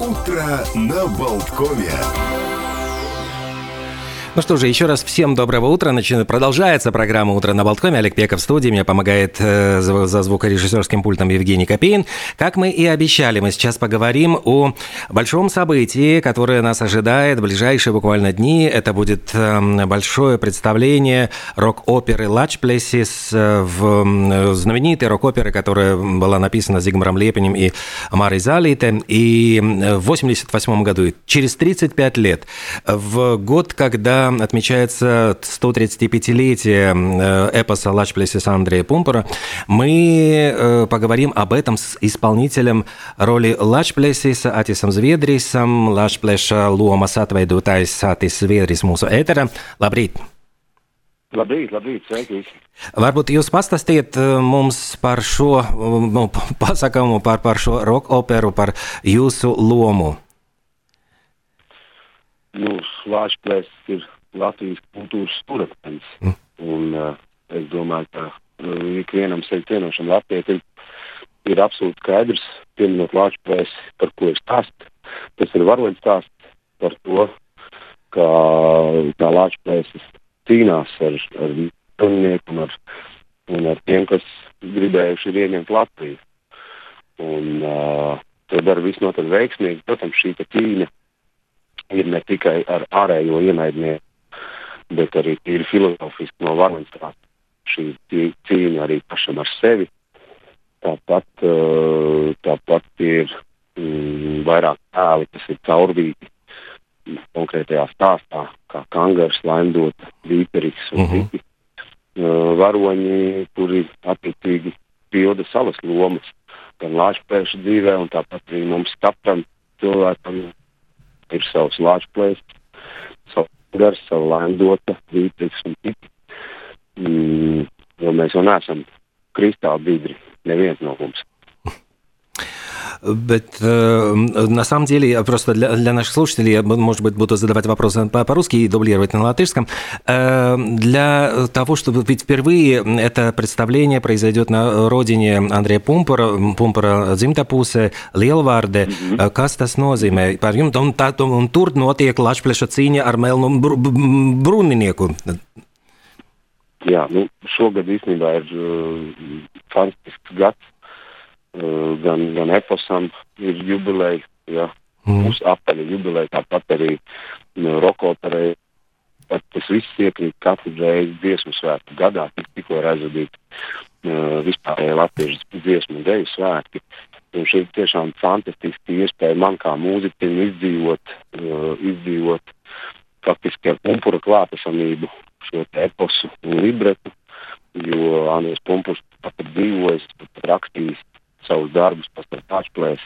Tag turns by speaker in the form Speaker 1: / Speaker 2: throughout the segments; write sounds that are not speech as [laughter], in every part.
Speaker 1: Утро на Болткове.
Speaker 2: Ну что же, еще раз всем доброго утра. Начинает, продолжается программа «Утро на Болткоме». Олег Пеков в студии. Мне помогает э, за, за звукорежиссерским пультом Евгений Копейн. Как мы и обещали, мы сейчас поговорим о большом событии, которое нас ожидает в ближайшие буквально дни. Это будет э, большое представление рок-оперы «Лач Плесис» в э, знаменитой рок-оперы, которая была написана Зигмаром Лепенем и Марой Залите. И в 1988 году, через 35 лет, в год, когда отмечается 135-летие э, эпоса «Лач Плесис» Андрея Пумпера. Мы э, поговорим об этом с исполнителем роли «Лач Плесиса» Атисом Зviedrisam. «Лач Плеша» lomas atveidotājs Atis Zviedris mūsu ētera. Labrīt!
Speaker 3: Labrīt, labrīt, sveiki!
Speaker 2: Varbūt jūs pastāstiet э, mums par šo, nu, pasakamu par, par šo rock operu, par jūsu lomu.
Speaker 3: Nu, Lāčplēs ir Latvijas kultūras stūrakmeņs. Mm. Un, uh, es domāju, ka uh, ikvienam sevi cienošam latvietim ir absolūti skaidrs, pieminot Latvijas, par ko ir stāsts. Tas ir varoņu stāsts par to, kā, kā Latvijas cīnās ar, ar tunieku un ar, un ar tiem, kas gribējuši ieņemt Latviju. Un, uh, to dara visnotaļ veiksmīgi. Protams, šī cīņa ir ne tikai ar ārējo ienaidnieku bet arī tīri filozofiski no varoņas šī cīņa arī pašam ar sevi. Tāpat, uh, tāpat ir mm, vairāk tēli, kas ir caurvīti konkrētajā stāstā, kā Kangars, Laimdota, Vīperīks un uh -huh. citi uh, varoņi, kuri attiecīgi pilda savas lomas gan lāčplēša dzīvē, un tāpat arī mums katram cilvēkam ir savs lāčplēsts, savs gars, savu lēndota, vītrīgs un citi. Mm, jo mēs jau neesam kristāli bidri, neviens no mums.
Speaker 2: Bet э, на самом деле, просто для, для наших слушателей, я, может быть, буду задавать вопросы по-русски и дублировать на латышском. Э, для того, чтобы ведь впервые это представление произойдет на родине Андрея Пумпера, Пумпера Дзимтapūse, Lielvārde, mm -hmm. kas tas nozīmē? Par jums, un, tā, un tur notiek lačpleša cīņa ar Melnu br Bruninieku.
Speaker 3: Jā, nu, šogad īstenībā ir uh, fantastisks gads gan, gan eposam ir jubileja, ja, mm. mūsu apaļa jubileja, tāpat arī no, rokoperei. Tas viss iekrīt katru reizi dziesmu svētku gadā, tik, tikko ir aizvadīti uh, vispārējie latviešu dziesmu un deju svētki. Un šī ir tiešām fantastiska iespēja man kā mūziķim izdzīvot, uh, izdzīvot faktiski ar pumpura klātesamību šo eposu un libretu, jo Andrēs Pumpurs pat ir dzīvojis, pat rakstījis savus darbus par Latvijas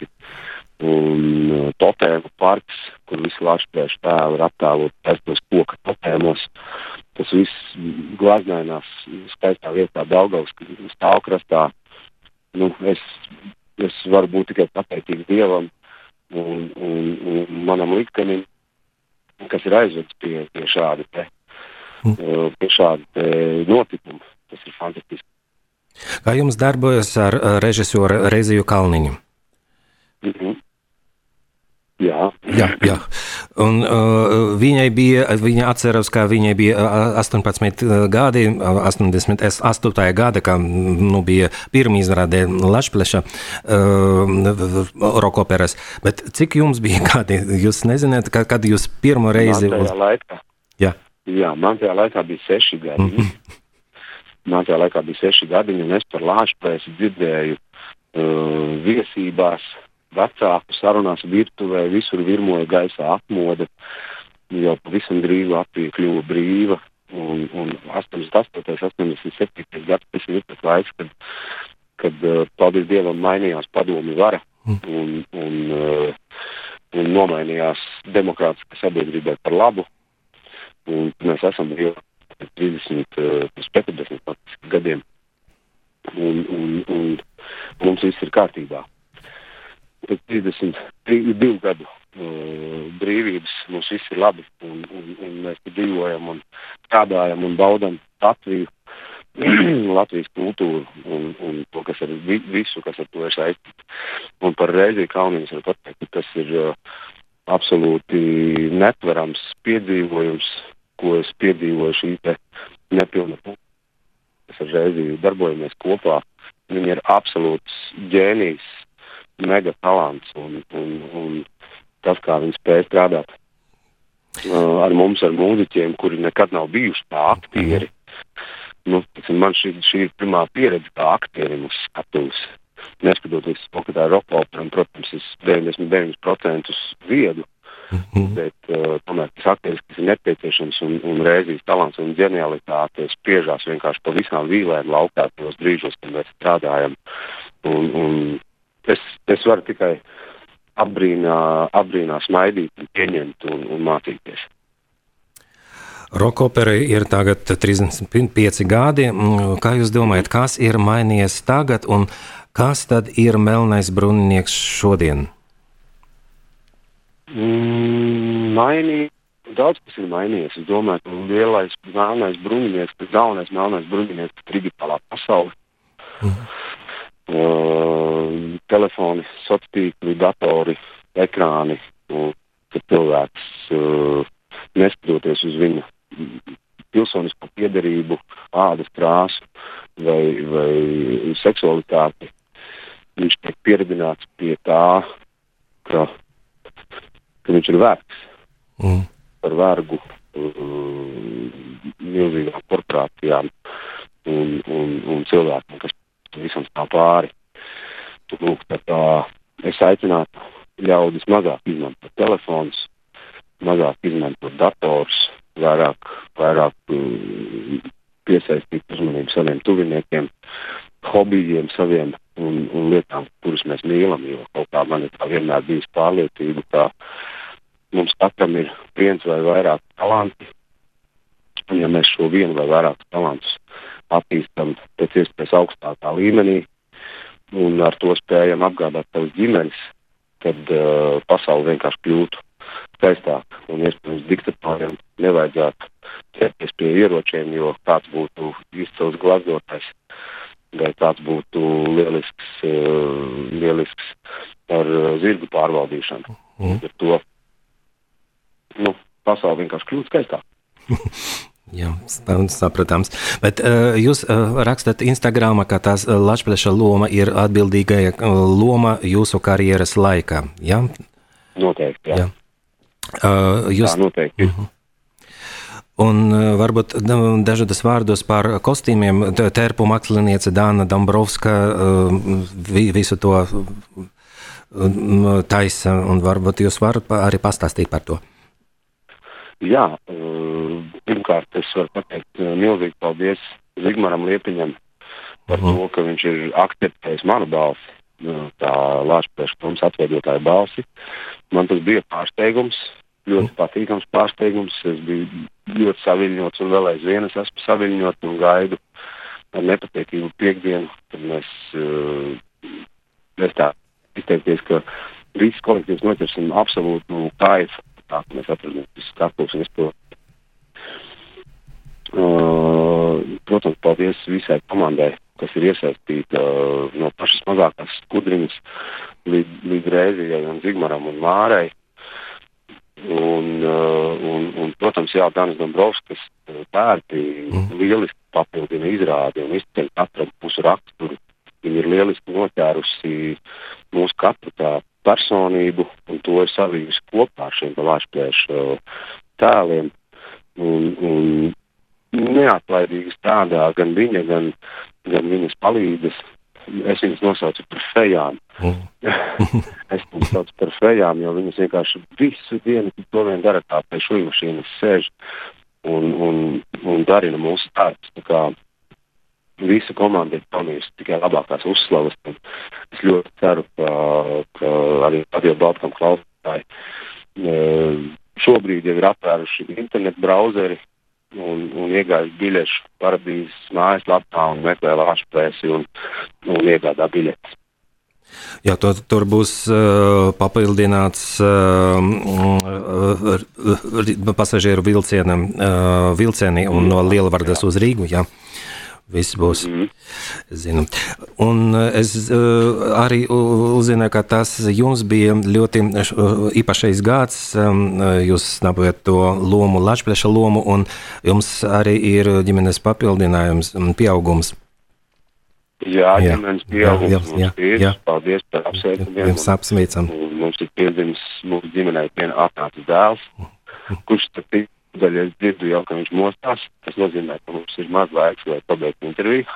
Speaker 3: un uh, totēmu parks, kur visi Latvijas tēli ir attēloti pēstos koka totēmos. Tas viss glaznainās skaistā vietā Daugavas stāvkrastā. Nu, es, es varu būt tikai pateicīgs Dievam un, un, un manam liktenim, kas ir aizvedis pie, pie šāda te, mm. Uh, pie šāda notikuma. Tas ir fantastiski.
Speaker 2: Kā jums darbojas ar režisoru Reiziju Kalniņu?
Speaker 3: Mm -hmm. Jā.
Speaker 2: jā, jā. Un, uh, viņai bija, viņa atceras, ka viņai bija 18 gadi, 88. gada, kad nu, bija pirmā izrāde Latvijas uh, rokoperas. Bet cik jums bija [laughs] gadi? Jūs nezināt, kad, kad jūs pirmo reizi.
Speaker 3: Man tajā laikā,
Speaker 2: jā.
Speaker 3: Jā, man tajā laikā bija seši gadi. Mm -hmm. Man tajā laikā bija seši gadiņi, un es par lāčplēsi dzirdēju uh, viesībās, vecāku sarunās virtuvē, visur virmoja gaisā atmoda. Jau pavisam drīz Latvija kļuva brīva. Un, un 88. un 87. gads tas ir tas laiks, kad, kad uh, paldies Dievam mainījās padomi vara mm. un, un, uh, un nomainījās demokrātiskā sabiedrībai par labu. Un mēs esam brīvi 30, līdz 40 gadiem. Un, un, un mums viss ir kārtībā. Pēc 32 gadu uh, brīvības mums viss ir labi, un, un, un mēs dzīvojam, un strādājam un baudām Latviju. [clears throat] Latvijas kultūru un, un to, kas ar visu, kas ar to ir saistīts. Un par reizi Kalniņš var pateikt, ka tas ir uh, absolūti netverams piedzīvojums, ko es piedzīvoju šī nepilna pusi. Mēs ar reizi darbojamies kopā. Viņa ir absolūts ģēnijs, mega talants un, un, un tas, kā viņi spēj strādāt uh, ar mums, ar mūziķiem, kuri nekad nav bijuši tā aktieri. Nu, tiksim, man šī, šī ir pirmā pieredze kā aktierim uz skatuves. Neskatoties to, ka tā ir roka opera, protams, es 99% viedu, mm -hmm. bet uh, tomēr tas aktieris, kas ir nepieciešams un, un reizes talants un ģenialitāte spiežās vienkārši pa visām vīlēm laukā tajos brīžos, kad mēs strādājam. Un, un es, es varu tikai apbrīnā, apbrīnā smaidīt, pieņemt un, un mācīties.
Speaker 2: Rokoperai ir tagad 35 gadi. Mm, kā jūs domājat, kas ir mainījies tagad un kas tad ir melnais bruninieks šodien?
Speaker 3: Mm, mainī, daudz kas ir mainījies. Es domāju, ka lielais melnais bruninieks, tas galvenais melnais bruninieks ir digitālā pasaule. Mm. Uh, telefoni, sociālā tīkli, datori, ekrāni. Un, cilvēks, uh, neskatoties uz viņu pilsonisko piedarību, ādas krāsu vai, vai seksualitāti. Viņš tiek pieredzināts pie tā, ka, ka viņš ir vergs mm. par vergu uh, milzīgām korporācijām un, un, un cilvēkiem, kas visam stāv pāri. Lūk, tā, tā es aicinātu ļaudis mazāk izmantot telefonus, mazāk izmantot dators, vairāk, vairāk mm, piesaistīt uzmanību saviem tuviniekiem, hobijiem saviem un, un lietām, kuras mēs mīlam. Jo kaut kā man ir vienmēr bijis pārliecība, ka mums katram ir viens vai vairāk talanti. Un ja mēs šo vienu vai vairāk talantus attīstam pēc iespējas augstākā līmenī un ar to spējam apgādāt savas ģimenes, tad uh, pasaule vienkārši kļūtu skaistāk. Un, iespējams, diktatoriem nevajadzētu ķerties pie ieročiem, jo tāds būtu izcils glazotājs. Vai tāds būtu lielisks, uh, lielisks ar uh, zirgu pārvaldīšanu. Mm. Ar to nu, pasauli vienkārši kļūt skaistāk. [laughs]
Speaker 2: Jā, saprotams. Bet uh, jūs uh, rakstat Instagramā, ka tās Latvijas loma ir atbildīgā uh, loma jūsu karjeras laikā. Ja?
Speaker 3: Noteikti. Jā. Jā.
Speaker 2: Uh, jūs...
Speaker 3: Tā noteikti. Uh -huh.
Speaker 2: Un varbūt dažādas vārdos par kostīmiem. Tērpu māksliniece Dāna Dombrovska visu to taisa, un varbūt jūs varat arī pastāstīt par to.
Speaker 3: Jā, pirmkārt, es varu pateikt milzīgi paldies Zigmaram Liepiņam par -huh. to, ka viņš ir akceptējis manu balsi, tā Lāčplēša filmas atveidotāja balsi. Man tas bija pārsteigums, ļoti patīkams pārsteigums. Es biju ļoti saviņots un vēl aizvien es esmu saviņots un gaidu ar nepatietību piekdienu, kad mēs, uh, mēs tā izteikties, ka visi kolektīvs noķersim absolūtu kaifu. Tā mēs atrodamies skatuves un es to. Uh, protams, paldies visai komandai, kas ir iesaistīta uh, no pašas mazākās skudriņas līdz, līdz Rēzijai un Zigmaram un Mārai. Un, uh, un, un, protams, Jā, Dānis Dombrovskis pērti mm. lieliski papildina izrādi un izceļ katram pusu raksturu. Viņa ir lieliski noķērusi mūsu katru tā personību, un to ir savījusi kopā ar šiem lāčplēšu uh, tēliem. Un, un neatlaidīgi strādā gan viņa, gan, gan viņas palīdzes Es viņas nosaucu par fejām. Mm. [laughs] es viņas saucu par fejām, jo viņas vienkārši visu dienu to vien dara, kā pie šūnu mašīnas sēž un, un, un darina mūsu darbus. Visa komanda ir pelnījusi tikai labākās uzslavas. Es ļoti ceru, ka, ka arī radio Baltkam klausītāji e, šobrīd jau ir atvēruši internetu brauzeri un, un iegājuši biļešu paradīzes mājaslapā un meklē lāču plēsi un, un iegādā biļetes.
Speaker 2: Jā, to, tur būs uh, papildināts uh, uh, pasažieru vilciena, uh, vilcieni un no Lielvardas uz Rīgu. Jā. Viss būs. Mm -hmm. Zinu. Un es arī uzzināju, ka tas jums bija ļoti īpašais gads. Jūs dabūjāt to lomu, Latvijas lomu, un jums arī ir ģimenes papildinājums, pieaugums.
Speaker 3: Jā, jā, ģimenes pieaugums jā, jā, ir. Jā. Paldies par
Speaker 2: apsveikumiem. Jums apsveicam.
Speaker 3: Mums ir piedzimis mūsu ģimenei viena atnācis dēls, kurš tad daļai es dzirdu jau, ka viņš mostās. Tas nozīmē, ka mums ir maz laiks, lai pabeigtu interviju.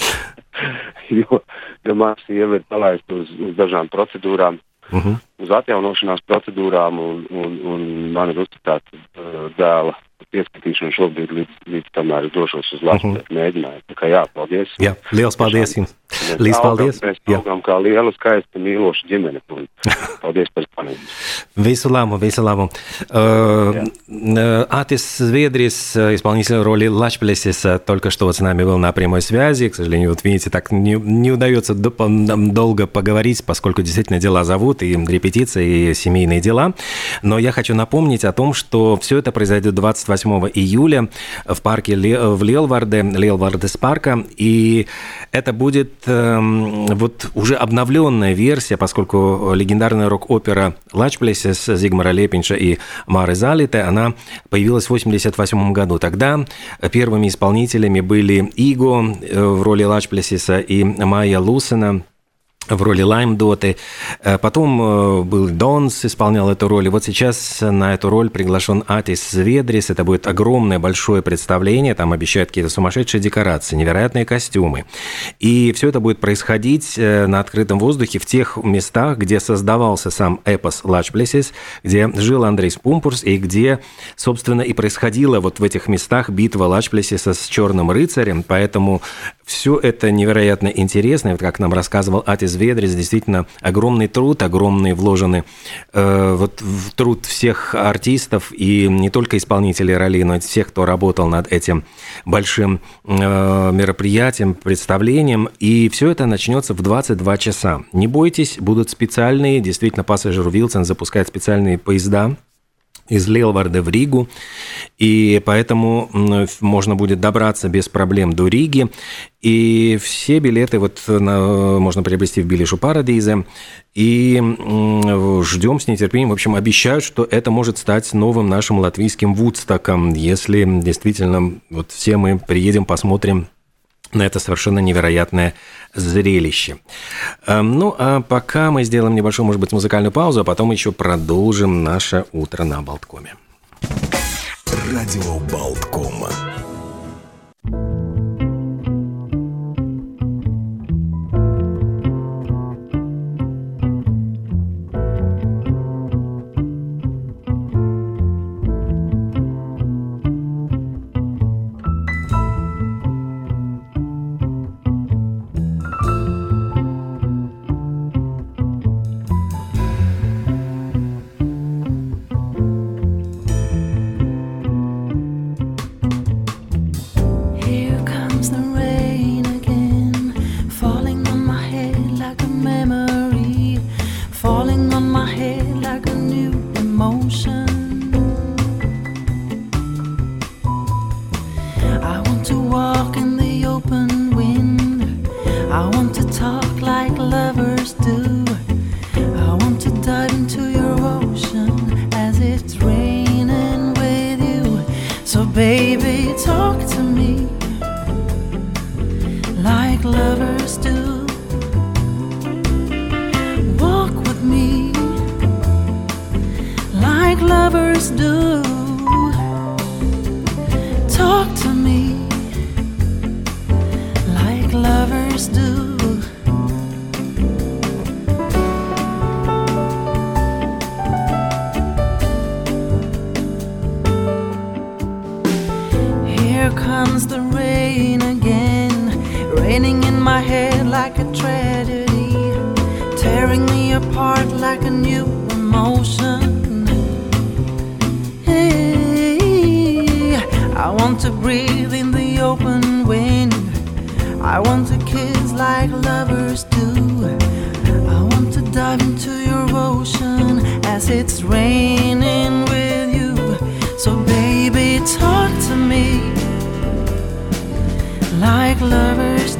Speaker 3: [laughs] jo jo mākslinieks jau ir palaists uz, uz dažām procedūrām, uh mhm. -huh uz atjaunošanās procedūrām, un, un, un man ir uzticēta uh, dēla pieskatīšanu šobrīd, līdz, līdz tamēr došos uz Latviju. Uh -huh. Mēģināju. Tā kā jā, paldies.
Speaker 2: Jā, liels paldies jums. Mēs Līdz augam, paldies.
Speaker 3: Mēs augam kā liela, skaista, mīloša ģimene. [laughs] Paldies par panību.
Speaker 2: Visu labu, visu labu. Uh, Атис Зверис, исполнитель роли Лачплесис, только что вот с нами был на прямой связи. К сожалению, вот видите, так не, не удается долго поговорить, поскольку действительно дела зовут, и репетиции, и семейные дела. Но я хочу напомнить о том, что все это произойдет 28 июля в парке в Лелварде, Лелвардес парка, и это будет Эм, вот уже обновленная версия, поскольку легендарная рок-опера «Лачплесис» Зигмара Лепинша и Мары Залите, она появилась в 1988 году. Тогда первыми исполнителями были Иго э, в роли Лачплесиса и Майя Лусена в роли Лайм Доты. Э, потом э, был Донс, исполнял эту роль. И вот сейчас на эту роль приглашен Атис Ведрис. Это будет огромное большое представление. Там обещают какие-то сумасшедшие декорации, невероятные костюмы. И все это будет происходить э, на открытом воздухе в тех местах, где создавался сам эпос Лачплесис, где жил Андрей Спумпурс и где, собственно, и происходила вот в этих местах битва Лачплесиса с Черным рыцарем. Поэтому все это невероятно интересно. Вот как нам рассказывал Атис Ведрис, действительно огромный труд, огромный вложены э, вот в труд всех артистов и не только исполнителей ролей, но и всех, кто работал над этим большим э, мероприятием, представлением. И все это начнется в 22 часа. Не бойтесь, будут специальные, действительно, пассажир Вилсон запускает специальные поезда из Лелварда в Ригу, и поэтому можно будет добраться без проблем до Риги. И все билеты вот на, можно приобрести в Билишу Парадизе. И ждем с нетерпением. В общем, обещают, что это может стать новым нашим латвийским Вудстоком, если действительно вот все мы приедем, посмотрим на это совершенно невероятное зрелище. Эм, ну, а пока мы сделаем небольшую, может быть, музыкальную паузу, а потом еще продолжим наше утро на Болткоме.
Speaker 1: Радио Болткома. I want to talk like lovers do. in my head like a tragedy, tearing me apart like a new emotion. Hey, I want to breathe in the open wind. I want to kiss like lovers do. I want to dive into your ocean as it's raining with you. So, baby, talk to me like lovers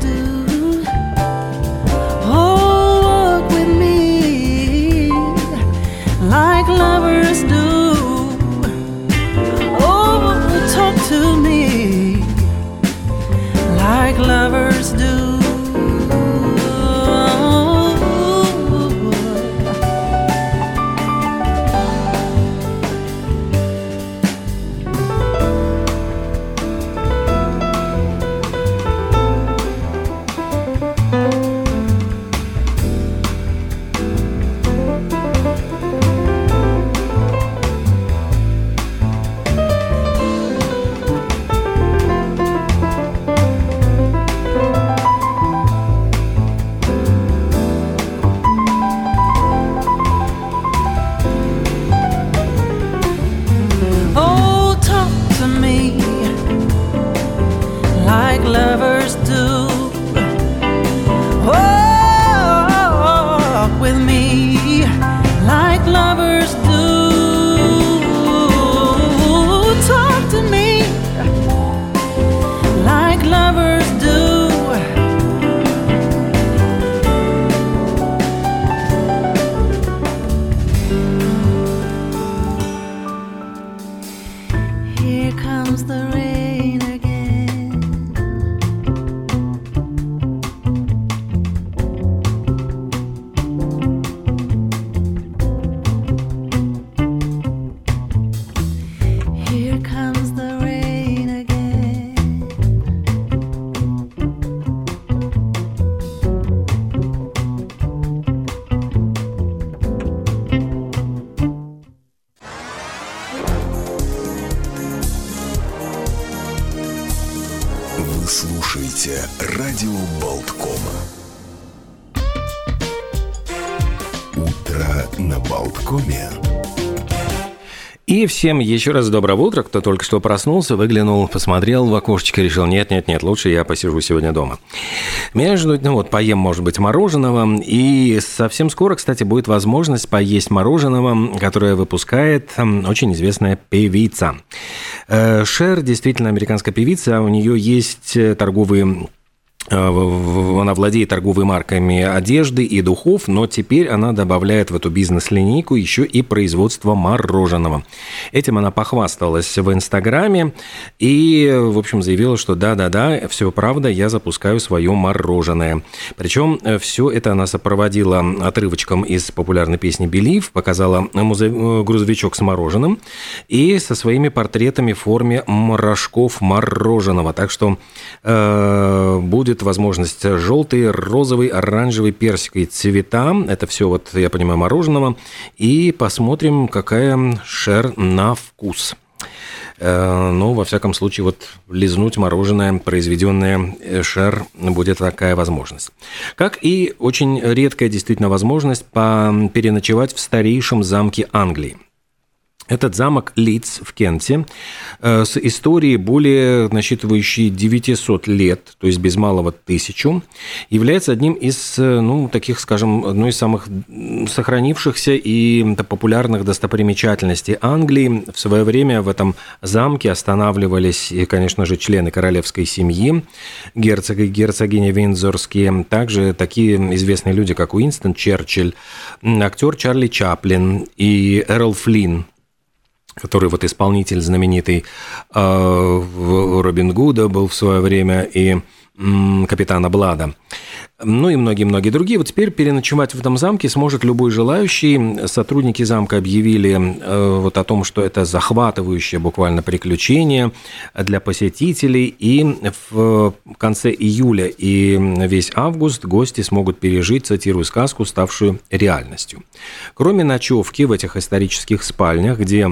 Speaker 2: И всем еще раз доброго утра, кто только что проснулся, выглянул, посмотрел в окошечко, решил, нет-нет-нет, лучше я посижу сегодня дома. Между, ну вот, поем, может быть, мороженого, и совсем скоро, кстати, будет возможность поесть мороженого, которое выпускает очень известная певица. Э, Шер действительно американская певица, у нее есть э, торговые она владеет торговыми марками одежды и духов, но теперь она добавляет в эту бизнес-линейку еще и производство мороженого. Этим она похвасталась в Инстаграме и, в общем, заявила, что да-да-да, все правда, я запускаю свое мороженое. Причем э, все это она сопроводила отрывочком из популярной песни «Белив», показала э, грузовичок с мороженым и со своими портретами в форме рожков мороженого. Так что э, будет будет возможность желтый, розовый, оранжевый, персиковый цвета. Это все, вот, я понимаю, мороженого. И посмотрим, какая шер на вкус. Э, но, во всяком случае, вот лизнуть мороженое, произведенное э, шер, будет такая возможность. Как и очень редкая действительно возможность переночевать в старейшем замке Англии – этот замок Лидс в Кенте э, с историей более насчитывающей 900 лет, то есть без малого тысячу, является одним из, э, ну, таких, скажем, одной из самых сохранившихся и популярных достопримечательностей Англии. В свое время в этом замке останавливались, конечно же, члены королевской семьи, герцог и герцогиня Виндзорские, также такие известные люди, как Уинстон Черчилль, актер Чарли Чаплин и Эрл Флинн, который вот исполнитель знаменитый э, Робин Гуда был в свое время и капитана Блада. Ну и многие-многие другие. Вот теперь переночевать в этом замке сможет любой желающий. Сотрудники замка объявили э, вот о том, что это захватывающее буквально приключение для посетителей. И в конце июля и весь август гости смогут пережить, цитирую сказку, ставшую реальностью. Кроме ночевки в этих исторических спальнях, где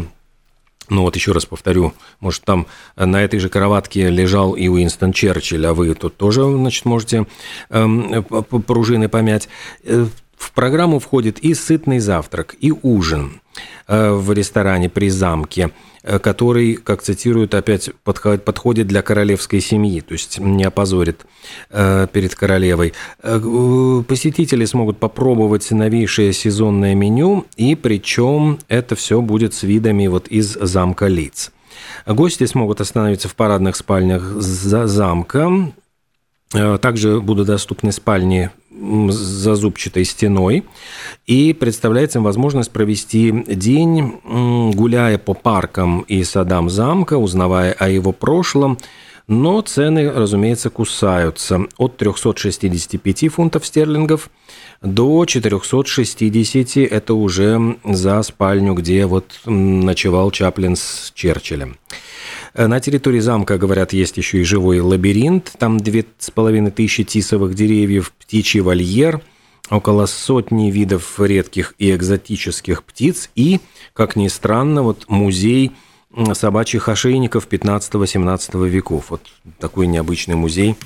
Speaker 2: ну вот еще раз повторю, может, там на этой же кроватке лежал и Уинстон Черчилль, а вы тут тоже, значит, можете э, пружины помять. Э, в программу входит и сытный завтрак, и ужин э, в ресторане при замке – Э, который, как цитируют, опять подходит для королевской семьи, то есть не опозорит э, перед королевой. Э, посетители смогут попробовать новейшее сезонное меню, и причем это все будет с видами вот из замка лиц. Гости смогут остановиться в парадных спальнях за замка, Также будут доступны спальни зазубчатой стеной. И представляется им возможность провести день, гуляя по паркам и садам замка, узнавая о его прошлом, но цены, разумеется, кусаются от 365 фунтов стерлингов до 460. Это уже за спальню, где вот ночевал Чаплин с Черчиллем. На территории замка, говорят, есть еще и живой лабиринт. Там две с половиной тысячи тисовых деревьев, птичий вольер, около сотни видов редких и экзотических птиц и, как ни странно, вот музей – собачьих ошейников 15-18 веков. Вот такой необычный музей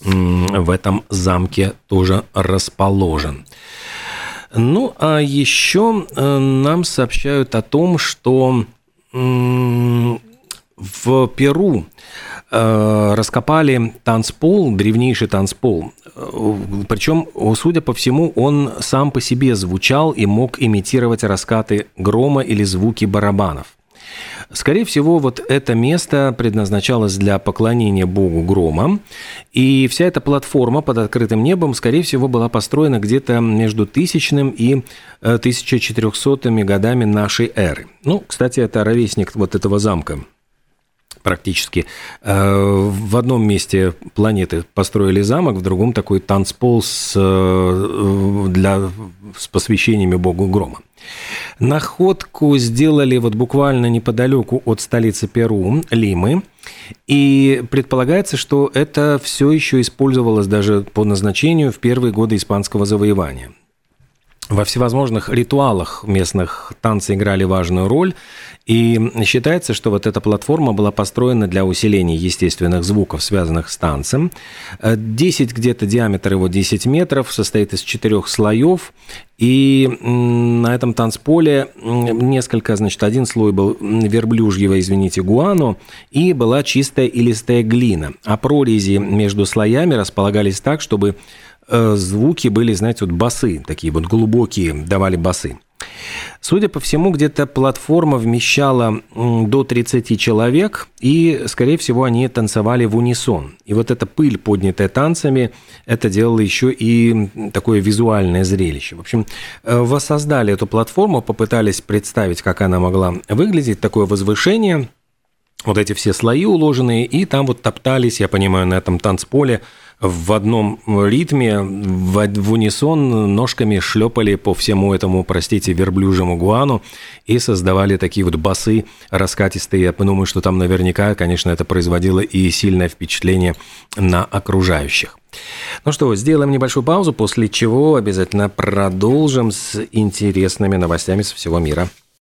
Speaker 2: в этом замке тоже расположен. Ну, а еще э, нам сообщают о том, что в Перу э, раскопали танцпол, древнейший танцпол. Э, Причем, судя по всему, он сам по себе звучал и мог имитировать раскаты грома или звуки барабанов. Скорее всего, вот это место предназначалось для поклонения богу грома, и вся эта платформа под открытым небом, скорее всего, была построена где-то между тысячным и 1400 э, годами нашей эры. Ну, кстати, это ровесник вот этого замка практически. Э, в одном месте планеты построили замок, в другом такой танцпол с, э, для, с посвящениями богу грома. Находку сделали вот буквально неподалеку от столицы Перу, Лимы. И предполагается, что это все еще использовалось даже по назначению в первые годы испанского завоевания. Во всевозможных ритуалах местных танцы играли важную роль, и считается, что вот эта платформа была построена для усиления естественных звуков, связанных с танцем. 10 где-то диаметр его 10 метров, состоит из четырех слоев, и на этом танцполе несколько, значит, один слой был верблюжьего, извините, гуану, и была чистая и листая глина. А прорези между слоями располагались так, чтобы Э, звуки были, знаете, вот басы, такие вот глубокие, давали басы. Судя по всему, где-то платформа вмещала до 30 человек, и, скорее всего, они танцевали в унисон. И вот эта пыль, поднятая танцами, это делало еще и такое визуальное зрелище. В общем, э, воссоздали эту платформу, попытались представить, как она могла выглядеть, такое возвышение, вот эти все слои уложенные, и там вот топтались, я понимаю, на этом танцполе – в одном ритме, в, в унисон ножками шлепали по всему этому, простите, верблюжьему гуану и создавали такие вот басы раскатистые. Я думаю, что там наверняка, конечно, это производило и сильное впечатление на окружающих. Ну что, сделаем небольшую паузу, после чего обязательно продолжим с интересными новостями со всего мира.